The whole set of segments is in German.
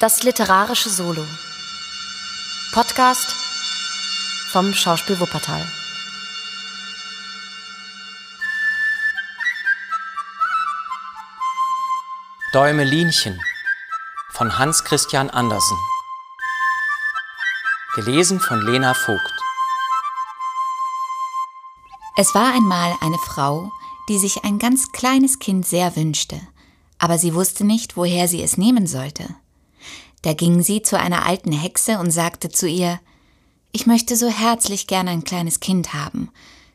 Das literarische Solo. Podcast vom Schauspiel Wuppertal. Däumelinchen von Hans Christian Andersen. Gelesen von Lena Vogt. Es war einmal eine Frau, die sich ein ganz kleines Kind sehr wünschte, aber sie wusste nicht, woher sie es nehmen sollte. Da ging sie zu einer alten Hexe und sagte zu ihr Ich möchte so herzlich gern ein kleines Kind haben.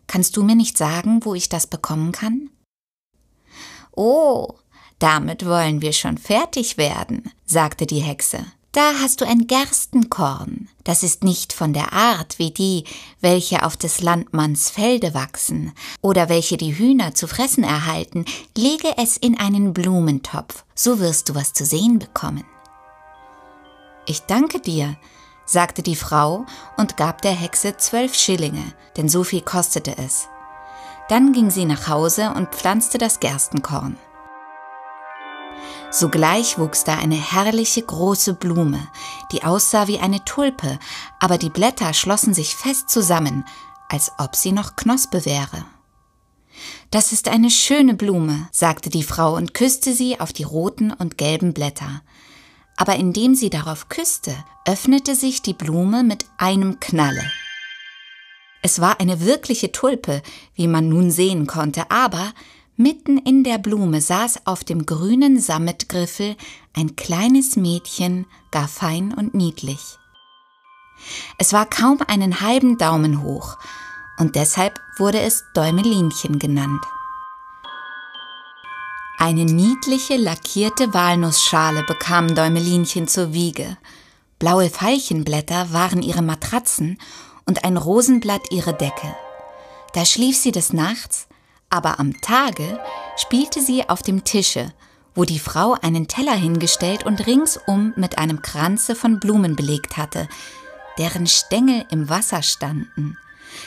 Kannst du mir nicht sagen, wo ich das bekommen kann? Oh, damit wollen wir schon fertig werden, sagte die Hexe. Da hast du ein Gerstenkorn. Das ist nicht von der Art wie die, welche auf des Landmanns Felde wachsen oder welche die Hühner zu fressen erhalten. Lege es in einen Blumentopf, so wirst du was zu sehen bekommen. Ich danke dir, sagte die Frau und gab der Hexe zwölf Schillinge, denn so viel kostete es. Dann ging sie nach Hause und pflanzte das Gerstenkorn. Sogleich wuchs da eine herrliche große Blume, die aussah wie eine Tulpe, aber die Blätter schlossen sich fest zusammen, als ob sie noch Knospe wäre. Das ist eine schöne Blume, sagte die Frau und küsste sie auf die roten und gelben Blätter aber indem sie darauf küsste, öffnete sich die Blume mit einem Knalle. Es war eine wirkliche Tulpe, wie man nun sehen konnte, aber mitten in der Blume saß auf dem grünen Sammetgriffel ein kleines Mädchen, gar fein und niedlich. Es war kaum einen halben Daumen hoch, und deshalb wurde es Däumelinchen genannt. Eine niedliche lackierte Walnussschale bekam Däumelinchen zur Wiege. Blaue Veilchenblätter waren ihre Matratzen und ein Rosenblatt ihre Decke. Da schlief sie des Nachts, aber am Tage spielte sie auf dem Tische, wo die Frau einen Teller hingestellt und ringsum mit einem Kranze von Blumen belegt hatte, deren Stängel im Wasser standen.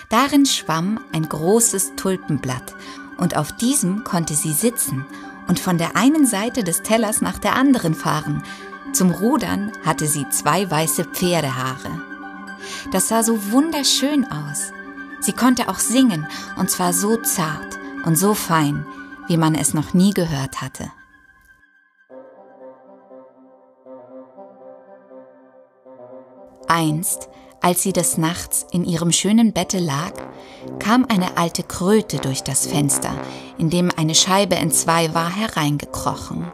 Darin schwamm ein großes Tulpenblatt, und auf diesem konnte sie sitzen und von der einen Seite des Tellers nach der anderen fahren. Zum Rudern hatte sie zwei weiße Pferdehaare. Das sah so wunderschön aus. Sie konnte auch singen, und zwar so zart und so fein, wie man es noch nie gehört hatte. Einst als sie des Nachts in ihrem schönen Bette lag, kam eine alte Kröte durch das Fenster, in dem eine Scheibe entzwei war, hereingekrochen.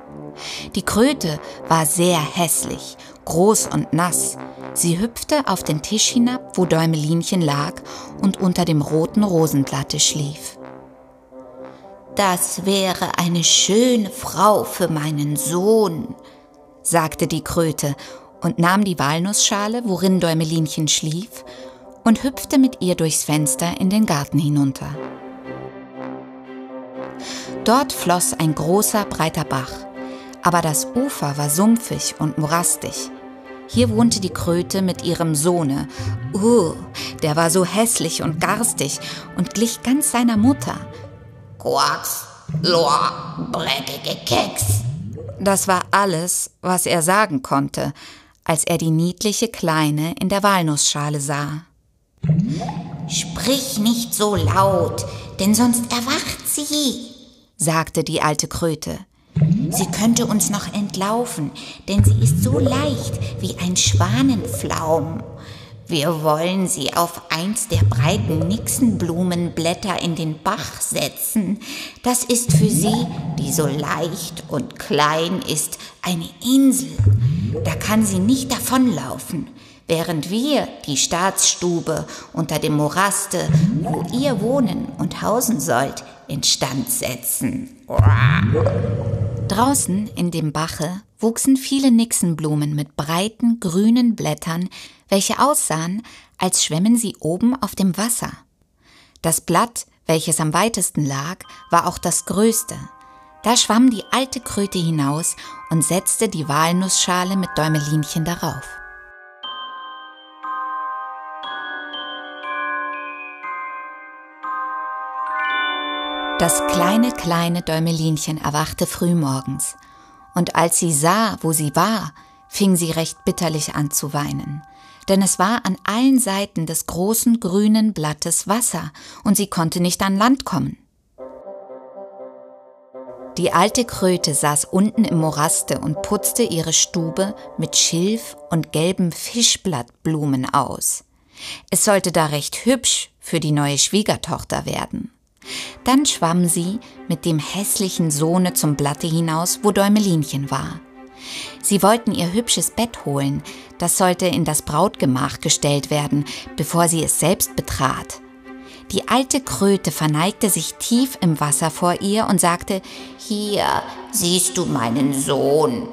Die Kröte war sehr hässlich, groß und nass. Sie hüpfte auf den Tisch hinab, wo Däumelinchen lag und unter dem roten Rosenblatte schlief. Das wäre eine schöne Frau für meinen Sohn, sagte die Kröte und nahm die Walnussschale, worin Däumelinchen schlief, und hüpfte mit ihr durchs Fenster in den Garten hinunter. Dort floss ein großer, breiter Bach, aber das Ufer war sumpfig und morastig. Hier wohnte die Kröte mit ihrem Sohne. Uh, der war so hässlich und garstig und glich ganz seiner Mutter. Quacks, Loa, breckige Keks. Das war alles, was er sagen konnte, als er die niedliche Kleine in der Walnussschale sah. Sprich nicht so laut, denn sonst erwacht sie, sagte die alte Kröte. Sie könnte uns noch entlaufen, denn sie ist so leicht wie ein Schwanenflaum. Wir wollen sie auf eins der breiten Nixenblumenblätter in den Bach setzen. Das ist für sie, die so leicht und klein ist, eine Insel. Da kann sie nicht davonlaufen, während wir die Staatsstube unter dem Moraste, wo ihr wohnen und hausen sollt, instand setzen. Draußen in dem Bache wuchsen viele Nixenblumen mit breiten grünen Blättern, welche aussahen, als schwämmen sie oben auf dem Wasser. Das Blatt, welches am weitesten lag, war auch das größte. Da schwamm die alte Kröte hinaus und setzte die Walnussschale mit Däumelinchen darauf. Das kleine, kleine Däumelinchen erwachte frühmorgens, und als sie sah, wo sie war, fing sie recht bitterlich an zu weinen, denn es war an allen Seiten des großen grünen Blattes Wasser und sie konnte nicht an Land kommen. Die alte Kröte saß unten im Moraste und putzte ihre Stube mit Schilf und gelben Fischblattblumen aus. Es sollte da recht hübsch für die neue Schwiegertochter werden. Dann schwamm sie mit dem hässlichen Sohne zum Blatte hinaus, wo Däumelinchen war. Sie wollten ihr hübsches Bett holen, das sollte in das Brautgemach gestellt werden, bevor sie es selbst betrat. Die alte Kröte verneigte sich tief im Wasser vor ihr und sagte, Hier siehst du meinen Sohn,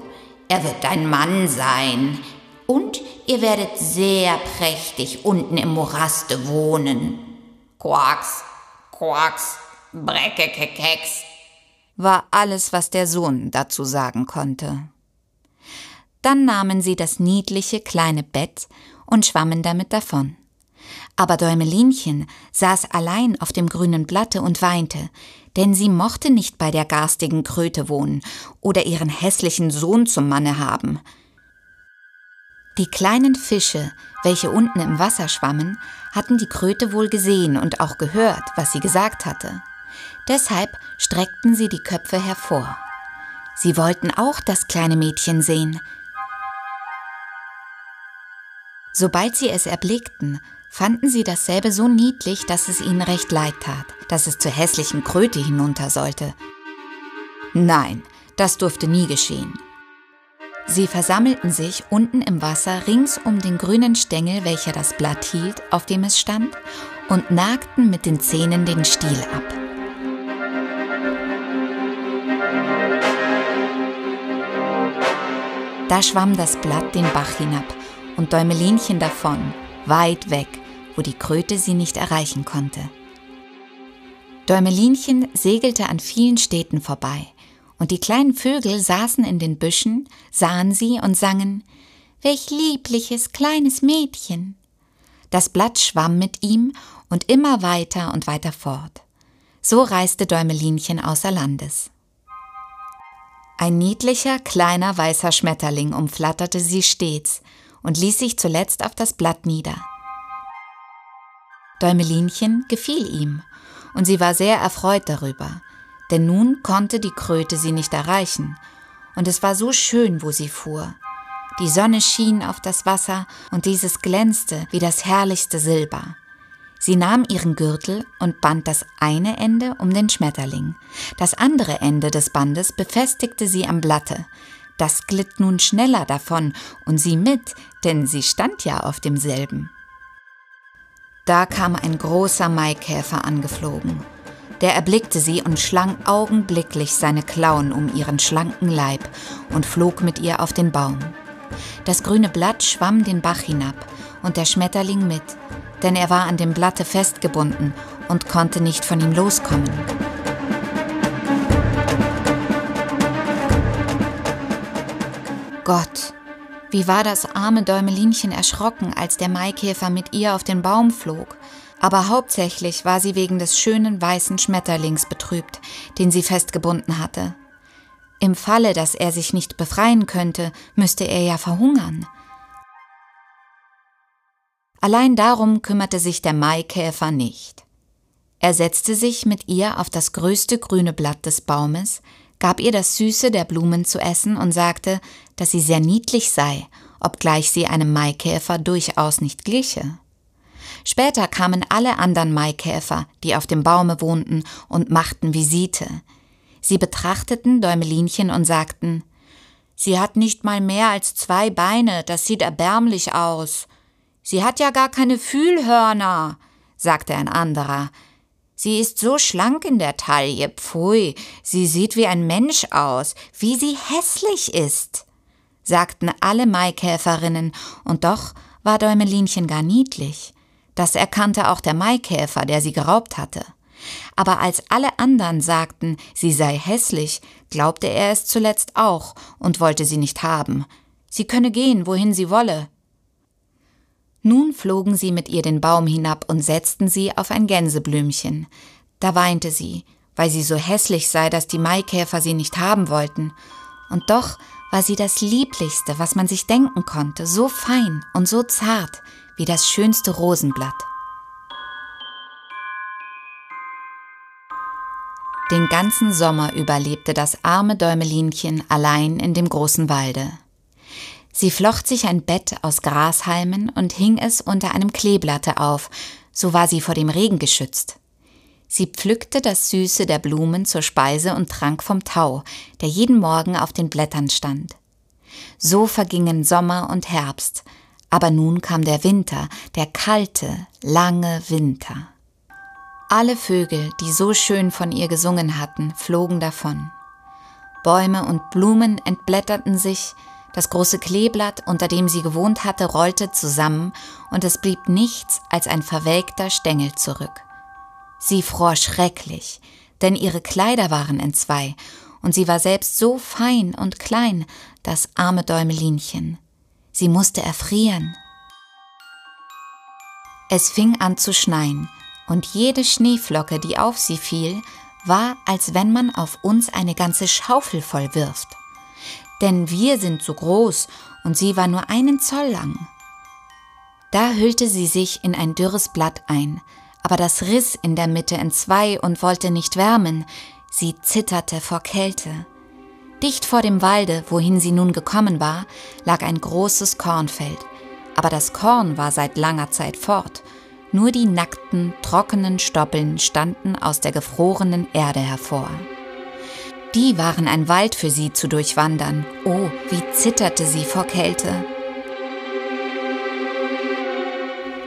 er wird dein Mann sein, und ihr werdet sehr prächtig unten im Moraste wohnen. Quacks, quacks, breckekekeks, war alles, was der Sohn dazu sagen konnte. Dann nahmen sie das niedliche kleine Bett und schwammen damit davon. Aber Däumelinchen saß allein auf dem grünen Blatte und weinte, denn sie mochte nicht bei der garstigen Kröte wohnen oder ihren hässlichen Sohn zum Manne haben. Die kleinen Fische, welche unten im Wasser schwammen, hatten die Kröte wohl gesehen und auch gehört, was sie gesagt hatte. Deshalb streckten sie die Köpfe hervor. Sie wollten auch das kleine Mädchen sehen. Sobald sie es erblickten, fanden sie dasselbe so niedlich, dass es ihnen recht leid tat, dass es zur hässlichen Kröte hinunter sollte. Nein, das durfte nie geschehen. Sie versammelten sich unten im Wasser rings um den grünen Stängel, welcher das Blatt hielt, auf dem es stand, und nagten mit den Zähnen den Stiel ab. Da schwamm das Blatt den Bach hinab und Däumelinchen davon, weit weg, wo die Kröte sie nicht erreichen konnte. Däumelinchen segelte an vielen Städten vorbei, und die kleinen Vögel saßen in den Büschen, sahen sie und sangen Welch liebliches kleines Mädchen. Das Blatt schwamm mit ihm und immer weiter und weiter fort. So reiste Däumelinchen außer Landes. Ein niedlicher, kleiner, weißer Schmetterling umflatterte sie stets und ließ sich zuletzt auf das Blatt nieder. Däumelinchen gefiel ihm, und sie war sehr erfreut darüber, denn nun konnte die Kröte sie nicht erreichen, und es war so schön, wo sie fuhr. Die Sonne schien auf das Wasser, und dieses glänzte wie das herrlichste Silber. Sie nahm ihren Gürtel und band das eine Ende um den Schmetterling. Das andere Ende des Bandes befestigte sie am Blatte. Das glitt nun schneller davon und sie mit, denn sie stand ja auf demselben. Da kam ein großer Maikäfer angeflogen. Der erblickte sie und schlang augenblicklich seine Klauen um ihren schlanken Leib und flog mit ihr auf den Baum. Das grüne Blatt schwamm den Bach hinab und der Schmetterling mit, denn er war an dem Blatte festgebunden und konnte nicht von ihm loskommen. Gott, wie war das arme Däumelinchen erschrocken, als der Maikäfer mit ihr auf den Baum flog. Aber hauptsächlich war sie wegen des schönen weißen Schmetterlings betrübt, den sie festgebunden hatte. Im Falle, dass er sich nicht befreien könnte, müsste er ja verhungern. Allein darum kümmerte sich der Maikäfer nicht. Er setzte sich mit ihr auf das größte grüne Blatt des Baumes, gab ihr das Süße der Blumen zu essen und sagte, dass sie sehr niedlich sei, obgleich sie einem Maikäfer durchaus nicht gliche. Später kamen alle anderen Maikäfer, die auf dem Baume wohnten, und machten Visite. Sie betrachteten Däumelinchen und sagten, Sie hat nicht mal mehr als zwei Beine, das sieht erbärmlich aus. Sie hat ja gar keine Fühlhörner, sagte ein anderer. Sie ist so schlank in der Taille, pfui, sie sieht wie ein Mensch aus, wie sie hässlich ist, sagten alle Maikäferinnen, und doch war Däumelinchen gar niedlich. Das erkannte auch der Maikäfer, der sie geraubt hatte. Aber als alle anderen sagten, sie sei hässlich, glaubte er es zuletzt auch und wollte sie nicht haben. Sie könne gehen, wohin sie wolle, nun flogen sie mit ihr den Baum hinab und setzten sie auf ein Gänseblümchen. Da weinte sie, weil sie so hässlich sei, dass die Maikäfer sie nicht haben wollten. Und doch war sie das Lieblichste, was man sich denken konnte, so fein und so zart wie das schönste Rosenblatt. Den ganzen Sommer überlebte das arme Däumelinchen allein in dem großen Walde. Sie flocht sich ein Bett aus Grashalmen und hing es unter einem Kleeblatte auf, so war sie vor dem Regen geschützt. Sie pflückte das Süße der Blumen zur Speise und trank vom Tau, der jeden Morgen auf den Blättern stand. So vergingen Sommer und Herbst, aber nun kam der Winter, der kalte, lange Winter. Alle Vögel, die so schön von ihr gesungen hatten, flogen davon. Bäume und Blumen entblätterten sich, das große Kleeblatt, unter dem sie gewohnt hatte, rollte zusammen, und es blieb nichts als ein verwelkter Stängel zurück. Sie fror schrecklich, denn ihre Kleider waren entzwei, und sie war selbst so fein und klein, das arme Däumelinchen. Sie musste erfrieren. Es fing an zu schneien, und jede Schneeflocke, die auf sie fiel, war, als wenn man auf uns eine ganze Schaufel voll wirft. Denn wir sind so groß und sie war nur einen Zoll lang. Da hüllte sie sich in ein dürres Blatt ein, aber das riss in der Mitte entzwei und wollte nicht wärmen, sie zitterte vor Kälte. Dicht vor dem Walde, wohin sie nun gekommen war, lag ein großes Kornfeld, aber das Korn war seit langer Zeit fort, nur die nackten, trockenen Stoppeln standen aus der gefrorenen Erde hervor. Die waren ein Wald für sie zu durchwandern. Oh, wie zitterte sie vor Kälte.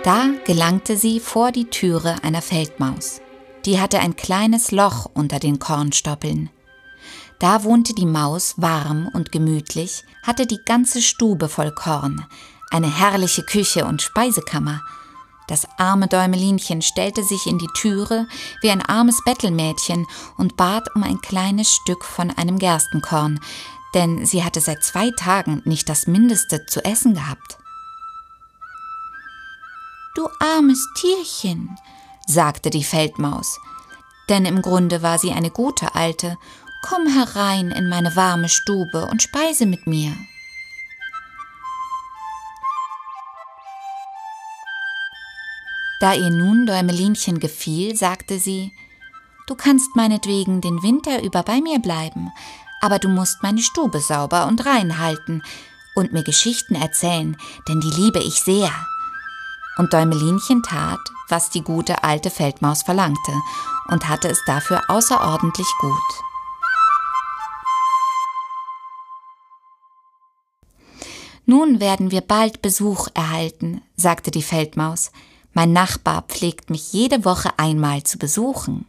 Da gelangte sie vor die Türe einer Feldmaus. Die hatte ein kleines Loch unter den Kornstoppeln. Da wohnte die Maus warm und gemütlich, hatte die ganze Stube voll Korn, eine herrliche Küche und Speisekammer, das arme Däumelinchen stellte sich in die Türe wie ein armes Bettelmädchen und bat um ein kleines Stück von einem Gerstenkorn, denn sie hatte seit zwei Tagen nicht das Mindeste zu essen gehabt. Du armes Tierchen, sagte die Feldmaus, denn im Grunde war sie eine gute Alte, komm herein in meine warme Stube und speise mit mir. Da ihr nun Däumelinchen gefiel, sagte sie, Du kannst meinetwegen den Winter über bei mir bleiben, aber du musst meine Stube sauber und rein halten und mir Geschichten erzählen, denn die liebe ich sehr. Und Däumelinchen tat, was die gute alte Feldmaus verlangte, und hatte es dafür außerordentlich gut. Nun werden wir bald Besuch erhalten, sagte die Feldmaus. Mein Nachbar pflegt mich jede Woche einmal zu besuchen.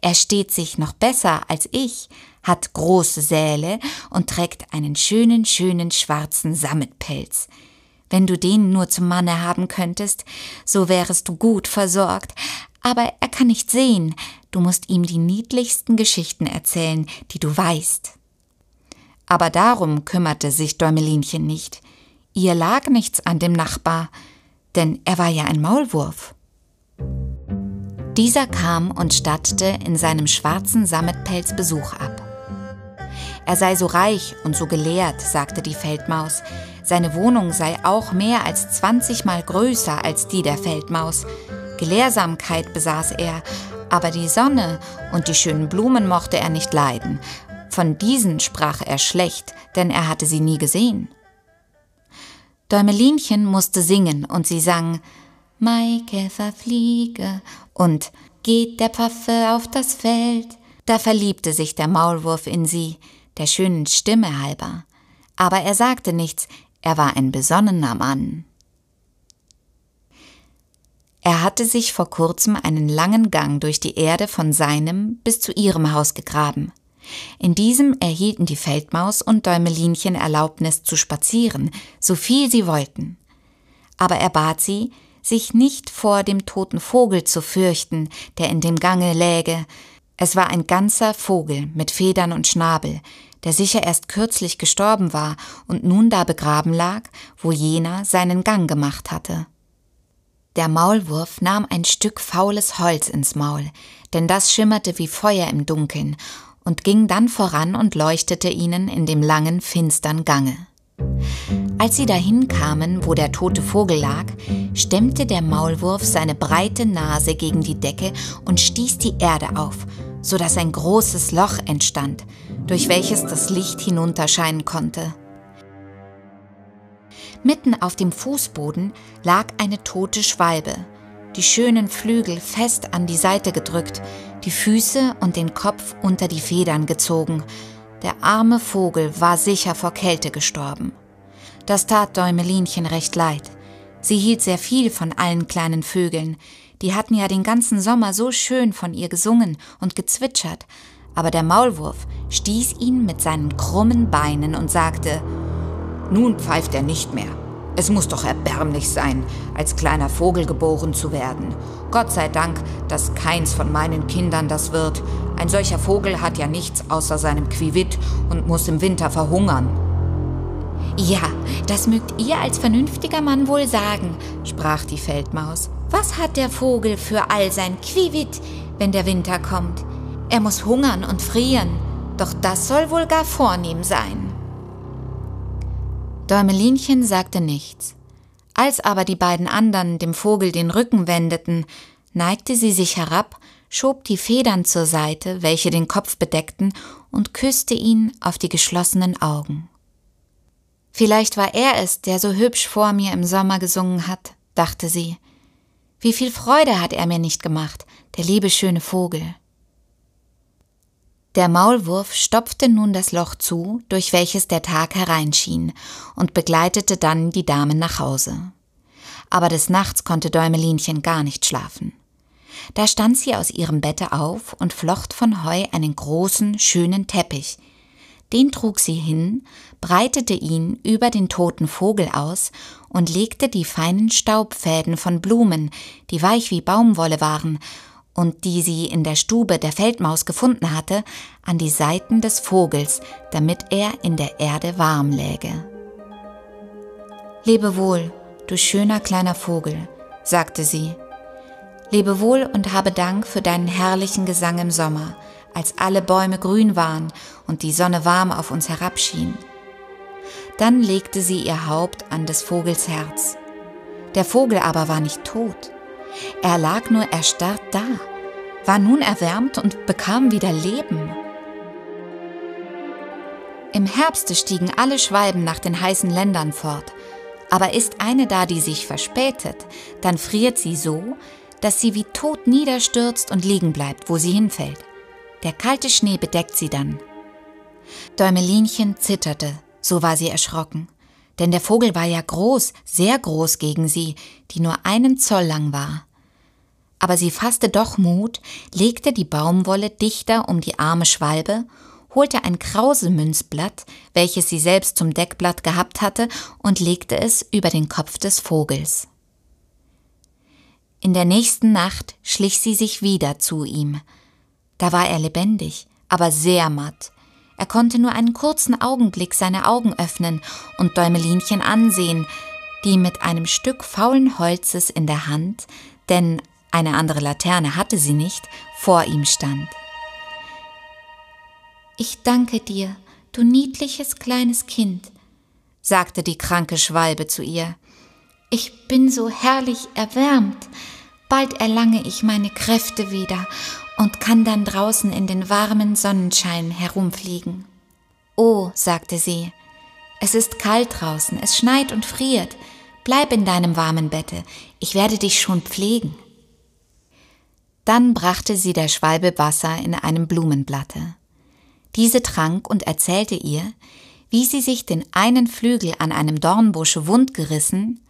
Er steht sich noch besser als ich, hat große Säle und trägt einen schönen, schönen schwarzen Sammetpelz. Wenn du den nur zum Manne haben könntest, so wärest du gut versorgt, aber er kann nicht sehen, du musst ihm die niedlichsten Geschichten erzählen, die du weißt. Aber darum kümmerte sich Däumelinchen nicht. Ihr lag nichts an dem Nachbar, denn er war ja ein Maulwurf. Dieser kam und stattete in seinem schwarzen Sammetpelz Besuch ab. Er sei so reich und so gelehrt, sagte die Feldmaus. Seine Wohnung sei auch mehr als zwanzigmal größer als die der Feldmaus. Gelehrsamkeit besaß er, aber die Sonne und die schönen Blumen mochte er nicht leiden. Von diesen sprach er schlecht, denn er hatte sie nie gesehen. Däumelinchen musste singen und sie sang Maikäfer fliege und geht der Pfaffe auf das Feld. Da verliebte sich der Maulwurf in sie, der schönen Stimme halber. Aber er sagte nichts, er war ein besonnener Mann. Er hatte sich vor kurzem einen langen Gang durch die Erde von seinem bis zu ihrem Haus gegraben. In diesem erhielten die Feldmaus und Däumelinchen Erlaubnis zu spazieren, so viel sie wollten. Aber er bat sie, sich nicht vor dem toten Vogel zu fürchten, der in dem Gange läge. Es war ein ganzer Vogel mit Federn und Schnabel, der sicher erst kürzlich gestorben war und nun da begraben lag, wo jener seinen Gang gemacht hatte. Der Maulwurf nahm ein Stück faules Holz ins Maul, denn das schimmerte wie Feuer im Dunkeln, und ging dann voran und leuchtete ihnen in dem langen, finstern Gange. Als sie dahin kamen, wo der tote Vogel lag, stemmte der Maulwurf seine breite Nase gegen die Decke und stieß die Erde auf, so dass ein großes Loch entstand, durch welches das Licht hinunterscheinen konnte. Mitten auf dem Fußboden lag eine tote Schwalbe, die schönen Flügel fest an die Seite gedrückt, die Füße und den Kopf unter die Federn gezogen. Der arme Vogel war sicher vor Kälte gestorben. Das tat Däumelinchen recht leid. Sie hielt sehr viel von allen kleinen Vögeln, die hatten ja den ganzen Sommer so schön von ihr gesungen und gezwitschert, aber der Maulwurf stieß ihn mit seinen krummen Beinen und sagte Nun pfeift er nicht mehr. Es muss doch erbärmlich sein, als kleiner Vogel geboren zu werden. Gott sei Dank, dass keins von meinen Kindern das wird. Ein solcher Vogel hat ja nichts außer seinem Quivit und muss im Winter verhungern. Ja, das mögt ihr als vernünftiger Mann wohl sagen, sprach die Feldmaus. Was hat der Vogel für all sein Quivit, wenn der Winter kommt? Er muss hungern und frieren, doch das soll wohl gar vornehm sein. Däumelinchen sagte nichts. Als aber die beiden anderen dem Vogel den Rücken wendeten, neigte sie sich herab, schob die Federn zur Seite, welche den Kopf bedeckten, und küsste ihn auf die geschlossenen Augen. Vielleicht war er es, der so hübsch vor mir im Sommer gesungen hat, dachte sie. Wie viel Freude hat er mir nicht gemacht, der liebe schöne Vogel. Der Maulwurf stopfte nun das Loch zu, durch welches der Tag hereinschien, und begleitete dann die Damen nach Hause. Aber des Nachts konnte Däumelinchen gar nicht schlafen. Da stand sie aus ihrem Bette auf und flocht von Heu einen großen, schönen Teppich, den trug sie hin, breitete ihn über den toten Vogel aus und legte die feinen Staubfäden von Blumen, die weich wie Baumwolle waren und die sie in der Stube der Feldmaus gefunden hatte, an die Seiten des Vogels, damit er in der Erde warm läge. Lebe wohl, du schöner kleiner Vogel, sagte sie. Lebe wohl und habe Dank für deinen herrlichen Gesang im Sommer, als alle Bäume grün waren und die Sonne warm auf uns herabschien. Dann legte sie ihr Haupt an des Vogels Herz. Der Vogel aber war nicht tot. Er lag nur erstarrt da, war nun erwärmt und bekam wieder Leben. Im Herbste stiegen alle Schwalben nach den heißen Ländern fort, aber ist eine da, die sich verspätet, dann friert sie so, dass sie wie tot niederstürzt und liegen bleibt, wo sie hinfällt. Der kalte Schnee bedeckt sie dann. Däumelinchen zitterte, so war sie erschrocken. Denn der Vogel war ja groß, sehr groß gegen sie, die nur einen Zoll lang war. Aber sie fasste doch Mut, legte die Baumwolle dichter um die arme Schwalbe, holte ein Krausemünzblatt, welches sie selbst zum Deckblatt gehabt hatte, und legte es über den Kopf des Vogels. In der nächsten Nacht schlich sie sich wieder zu ihm, da war er lebendig, aber sehr matt. Er konnte nur einen kurzen Augenblick seine Augen öffnen und Däumelinchen ansehen, die mit einem Stück faulen Holzes in der Hand, denn eine andere Laterne hatte sie nicht, vor ihm stand. Ich danke dir, du niedliches kleines Kind, sagte die kranke Schwalbe zu ihr. Ich bin so herrlich erwärmt, bald erlange ich meine Kräfte wieder und kann dann draußen in den warmen Sonnenschein herumfliegen. Oh, sagte sie, es ist kalt draußen, es schneit und friert. Bleib in deinem warmen Bette, ich werde dich schon pflegen. Dann brachte sie der Schwalbe Wasser in einem Blumenblatte. Diese trank und erzählte ihr, wie sie sich den einen Flügel an einem Dornbusch wundgerissen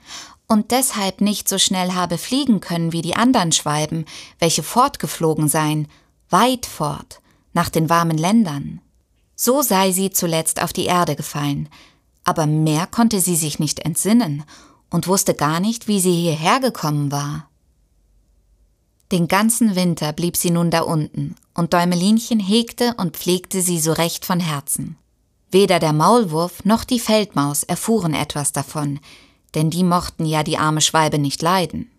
und deshalb nicht so schnell habe fliegen können wie die anderen Schwalben, welche fortgeflogen seien, weit fort, nach den warmen Ländern. So sei sie zuletzt auf die Erde gefallen, aber mehr konnte sie sich nicht entsinnen und wusste gar nicht, wie sie hierher gekommen war. Den ganzen Winter blieb sie nun da unten, und Däumelinchen hegte und pflegte sie so recht von Herzen. Weder der Maulwurf noch die Feldmaus erfuhren etwas davon, denn die mochten ja die arme Schwalbe nicht leiden.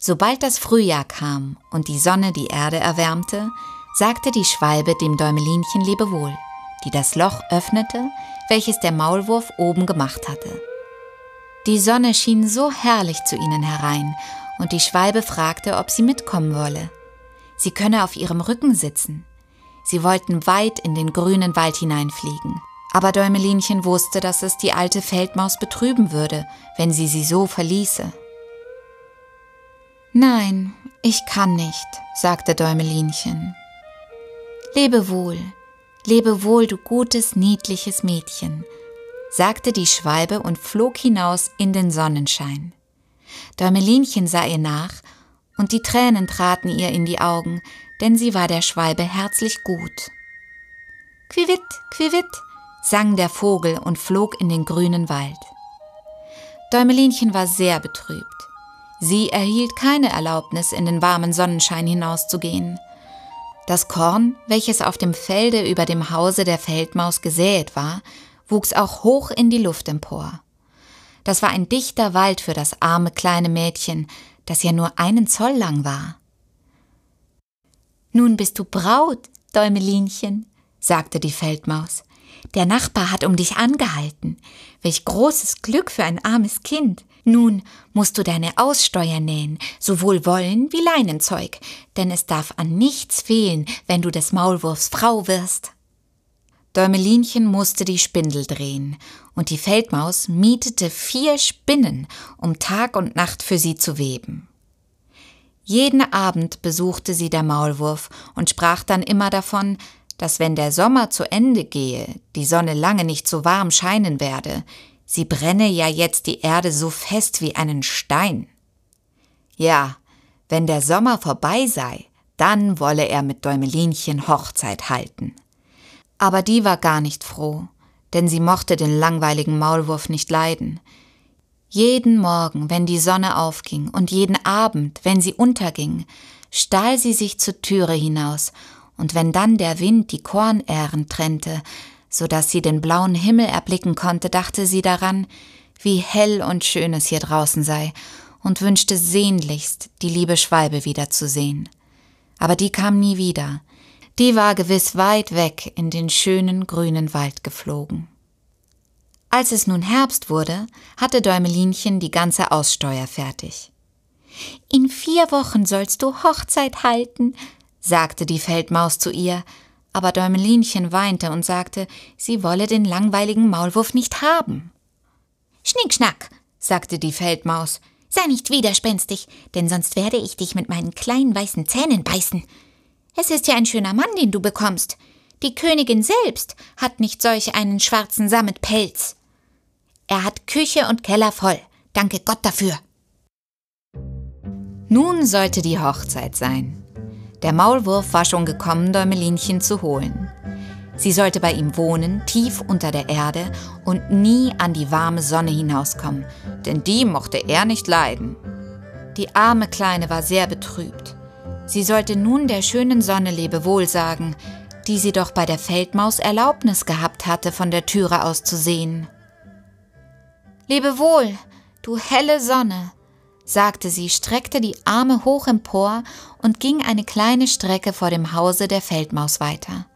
Sobald das Frühjahr kam und die Sonne die Erde erwärmte, sagte die Schwalbe dem Däumelinchen Lebewohl, die das Loch öffnete, welches der Maulwurf oben gemacht hatte. Die Sonne schien so herrlich zu ihnen herein, und die Schwalbe fragte, ob sie mitkommen wolle. Sie könne auf ihrem Rücken sitzen. Sie wollten weit in den grünen Wald hineinfliegen. Aber Däumelinchen wusste, dass es die alte Feldmaus betrüben würde, wenn sie sie so verließe. Nein, ich kann nicht, sagte Däumelinchen. Lebe wohl, lebe wohl, du gutes, niedliches Mädchen, sagte die Schwalbe und flog hinaus in den Sonnenschein. Däumelinchen sah ihr nach, und die Tränen traten ihr in die Augen, denn sie war der Schwalbe herzlich gut. Quivitt, quivitt, sang der Vogel und flog in den grünen Wald. Däumelinchen war sehr betrübt. Sie erhielt keine Erlaubnis, in den warmen Sonnenschein hinauszugehen. Das Korn, welches auf dem Felde über dem Hause der Feldmaus gesät war, wuchs auch hoch in die Luft empor. Das war ein dichter Wald für das arme kleine Mädchen, das ja nur einen Zoll lang war. Nun bist du Braut, Däumelinchen, sagte die Feldmaus. Der Nachbar hat um dich angehalten. Welch großes Glück für ein armes Kind. Nun musst du deine Aussteuer nähen, sowohl Wollen wie Leinenzeug, denn es darf an nichts fehlen, wenn du des Maulwurfs Frau wirst. Däumelinchen musste die Spindel drehen, und die Feldmaus mietete vier Spinnen, um Tag und Nacht für sie zu weben. Jeden Abend besuchte sie der Maulwurf und sprach dann immer davon, dass wenn der Sommer zu Ende gehe, die Sonne lange nicht so warm scheinen werde, sie brenne ja jetzt die Erde so fest wie einen Stein. Ja, wenn der Sommer vorbei sei, dann wolle er mit Däumelinchen Hochzeit halten. Aber die war gar nicht froh, denn sie mochte den langweiligen Maulwurf nicht leiden. Jeden Morgen, wenn die Sonne aufging, und jeden Abend, wenn sie unterging, stahl sie sich zur Türe hinaus und wenn dann der Wind die Kornähren trennte, so dass sie den blauen Himmel erblicken konnte, dachte sie daran, wie hell und schön es hier draußen sei, und wünschte sehnlichst, die liebe Schwalbe wiederzusehen. Aber die kam nie wieder, die war gewiss weit weg in den schönen grünen Wald geflogen. Als es nun Herbst wurde, hatte Däumelinchen die ganze Aussteuer fertig. In vier Wochen sollst du Hochzeit halten, sagte die Feldmaus zu ihr, aber Däumelinchen weinte und sagte, sie wolle den langweiligen Maulwurf nicht haben. Schnickschnack, sagte die Feldmaus, sei nicht widerspenstig, denn sonst werde ich dich mit meinen kleinen weißen Zähnen beißen. Es ist ja ein schöner Mann, den du bekommst. Die Königin selbst hat nicht solch einen schwarzen Sammetpelz. Er hat Küche und Keller voll. Danke Gott dafür. Nun sollte die Hochzeit sein. Der Maulwurf war schon gekommen, Däumelinchen zu holen. Sie sollte bei ihm wohnen, tief unter der Erde und nie an die warme Sonne hinauskommen, denn die mochte er nicht leiden. Die arme Kleine war sehr betrübt. Sie sollte nun der schönen Sonne Lebewohl sagen, die sie doch bei der Feldmaus Erlaubnis gehabt hatte, von der Türe aus zu sehen. Lebewohl, du helle Sonne, sagte sie, streckte die Arme hoch empor und ging eine kleine Strecke vor dem Hause der Feldmaus weiter.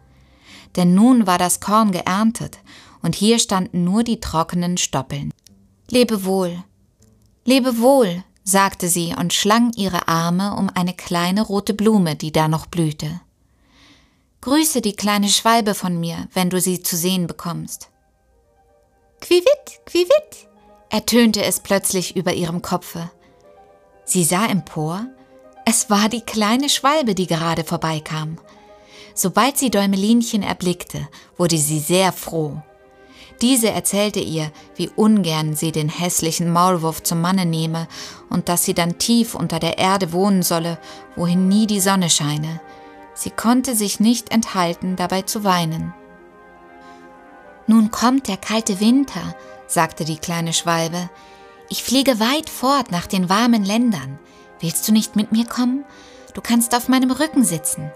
Denn nun war das Korn geerntet, und hier standen nur die trockenen Stoppeln. Lebe wohl, lebe wohl, sagte sie und schlang ihre Arme um eine kleine rote Blume, die da noch blühte. Grüße die kleine Schwalbe von mir, wenn du sie zu sehen bekommst. Quivitt, quivitt, ertönte es plötzlich über ihrem Kopfe. Sie sah empor, es war die kleine Schwalbe, die gerade vorbeikam. Sobald sie Däumelinchen erblickte, wurde sie sehr froh. Diese erzählte ihr, wie ungern sie den hässlichen Maulwurf zum Manne nehme und dass sie dann tief unter der Erde wohnen solle, wohin nie die Sonne scheine. Sie konnte sich nicht enthalten, dabei zu weinen. Nun kommt der kalte Winter, sagte die kleine Schwalbe. Ich fliege weit fort nach den warmen Ländern. Willst du nicht mit mir kommen? Du kannst auf meinem Rücken sitzen.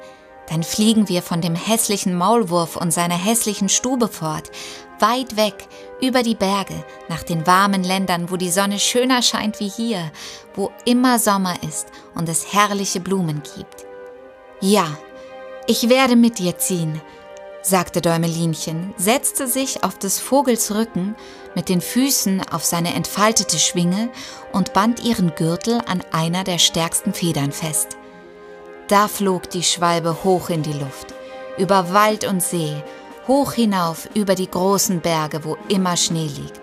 Dann fliegen wir von dem hässlichen Maulwurf und seiner hässlichen Stube fort, weit weg, über die Berge, nach den warmen Ländern, wo die Sonne schöner scheint wie hier, wo immer Sommer ist und es herrliche Blumen gibt. Ja, Ich werde mit dir ziehen, sagte Däumelinchen, setzte sich auf des Vogels Rücken mit den Füßen auf seine entfaltete Schwinge und band ihren Gürtel an einer der stärksten Federn fest. Da flog die Schwalbe hoch in die Luft, über Wald und See, hoch hinauf über die großen Berge, wo immer Schnee liegt.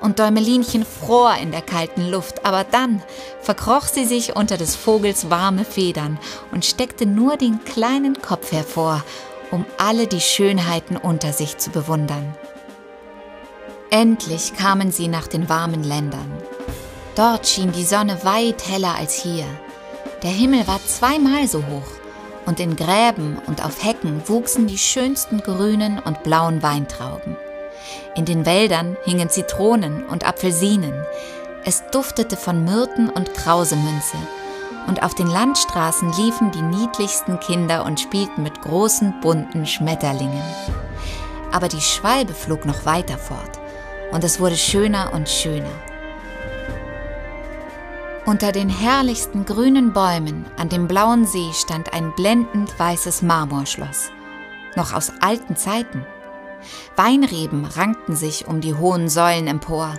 Und Däumelinchen fror in der kalten Luft, aber dann verkroch sie sich unter des Vogels warme Federn und steckte nur den kleinen Kopf hervor, um alle die Schönheiten unter sich zu bewundern. Endlich kamen sie nach den warmen Ländern. Dort schien die Sonne weit heller als hier. Der Himmel war zweimal so hoch und in Gräben und auf Hecken wuchsen die schönsten grünen und blauen Weintrauben. In den Wäldern hingen Zitronen und Apfelsinen. Es duftete von Myrten und Krausemünze. Und auf den Landstraßen liefen die niedlichsten Kinder und spielten mit großen bunten Schmetterlingen. Aber die Schwalbe flog noch weiter fort, und es wurde schöner und schöner. Unter den herrlichsten grünen Bäumen an dem blauen See stand ein blendend weißes Marmorschloss, noch aus alten Zeiten. Weinreben rankten sich um die hohen Säulen empor,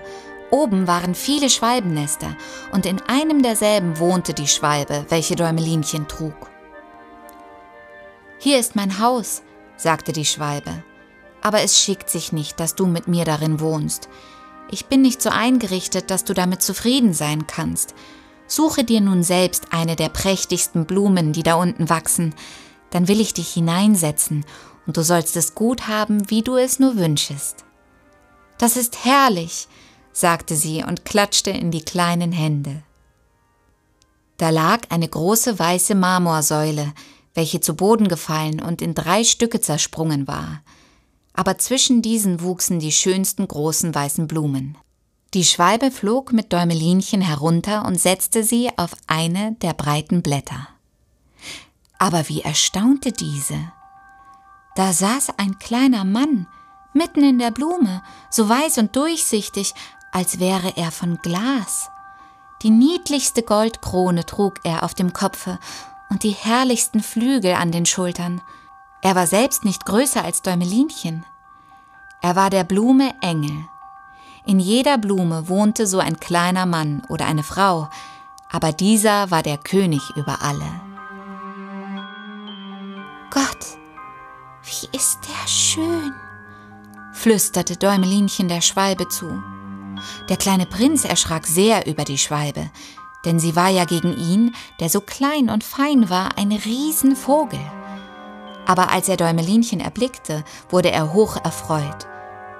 oben waren viele Schwalbennester, und in einem derselben wohnte die Schwalbe, welche Däumelinchen trug. Hier ist mein Haus, sagte die Schwalbe, aber es schickt sich nicht, dass du mit mir darin wohnst. Ich bin nicht so eingerichtet, dass du damit zufrieden sein kannst. Suche dir nun selbst eine der prächtigsten Blumen, die da unten wachsen, dann will ich dich hineinsetzen, und du sollst es gut haben, wie du es nur wünschest. Das ist herrlich, sagte sie und klatschte in die kleinen Hände. Da lag eine große weiße Marmorsäule, welche zu Boden gefallen und in drei Stücke zersprungen war aber zwischen diesen wuchsen die schönsten großen weißen Blumen. Die Schwalbe flog mit Däumelinchen herunter und setzte sie auf eine der breiten Blätter. Aber wie erstaunte diese! Da saß ein kleiner Mann mitten in der Blume, so weiß und durchsichtig, als wäre er von Glas. Die niedlichste Goldkrone trug er auf dem Kopfe und die herrlichsten Flügel an den Schultern. Er war selbst nicht größer als Däumelinchen. Er war der Blume Engel. In jeder Blume wohnte so ein kleiner Mann oder eine Frau, aber dieser war der König über alle. Gott, wie ist der schön, flüsterte Däumelinchen der Schwalbe zu. Der kleine Prinz erschrak sehr über die Schwalbe, denn sie war ja gegen ihn, der so klein und fein war, ein Riesenvogel. Aber als er Däumelinchen erblickte, wurde er hoch erfreut.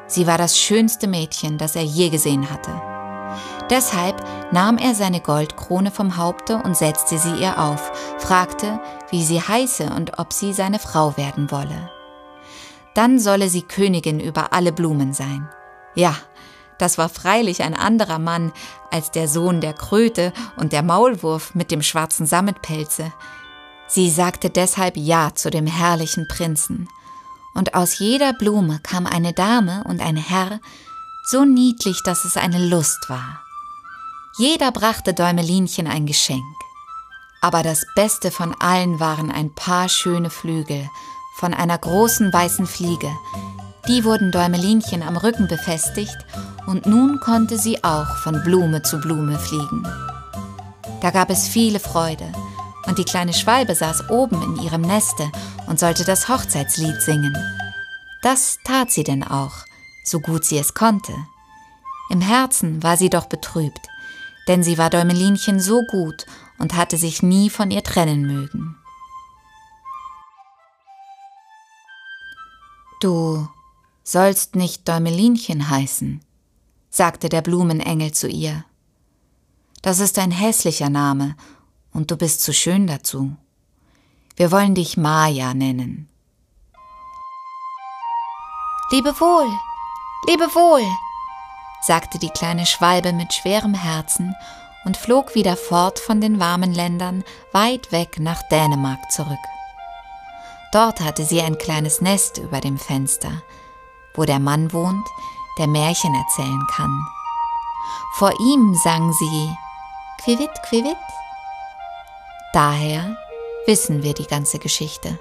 Sie war das schönste Mädchen, das er je gesehen hatte. Deshalb nahm er seine Goldkrone vom Haupte und setzte sie ihr auf, fragte, wie sie heiße und ob sie seine Frau werden wolle. Dann solle sie Königin über alle Blumen sein. Ja, das war freilich ein anderer Mann als der Sohn der Kröte und der Maulwurf mit dem schwarzen Sammetpelze. Sie sagte deshalb Ja zu dem herrlichen Prinzen. Und aus jeder Blume kam eine Dame und ein Herr, so niedlich, dass es eine Lust war. Jeder brachte Däumelinchen ein Geschenk. Aber das Beste von allen waren ein paar schöne Flügel von einer großen weißen Fliege. Die wurden Däumelinchen am Rücken befestigt und nun konnte sie auch von Blume zu Blume fliegen. Da gab es viele Freude, und die kleine Schwalbe saß oben in ihrem Neste und sollte das Hochzeitslied singen. Das tat sie denn auch, so gut sie es konnte. Im Herzen war sie doch betrübt, denn sie war Däumelinchen so gut und hatte sich nie von ihr trennen mögen. Du sollst nicht Däumelinchen heißen, sagte der Blumenengel zu ihr. Das ist ein hässlicher Name und du bist zu schön dazu. Wir wollen dich Maja nennen. Lebe wohl, lebe wohl, sagte die kleine Schwalbe mit schwerem Herzen und flog wieder fort von den warmen Ländern weit weg nach Dänemark zurück. Dort hatte sie ein kleines Nest über dem Fenster, wo der Mann wohnt, der Märchen erzählen kann. Vor ihm sang sie Quivit, Quivit, Daher wissen wir die ganze Geschichte.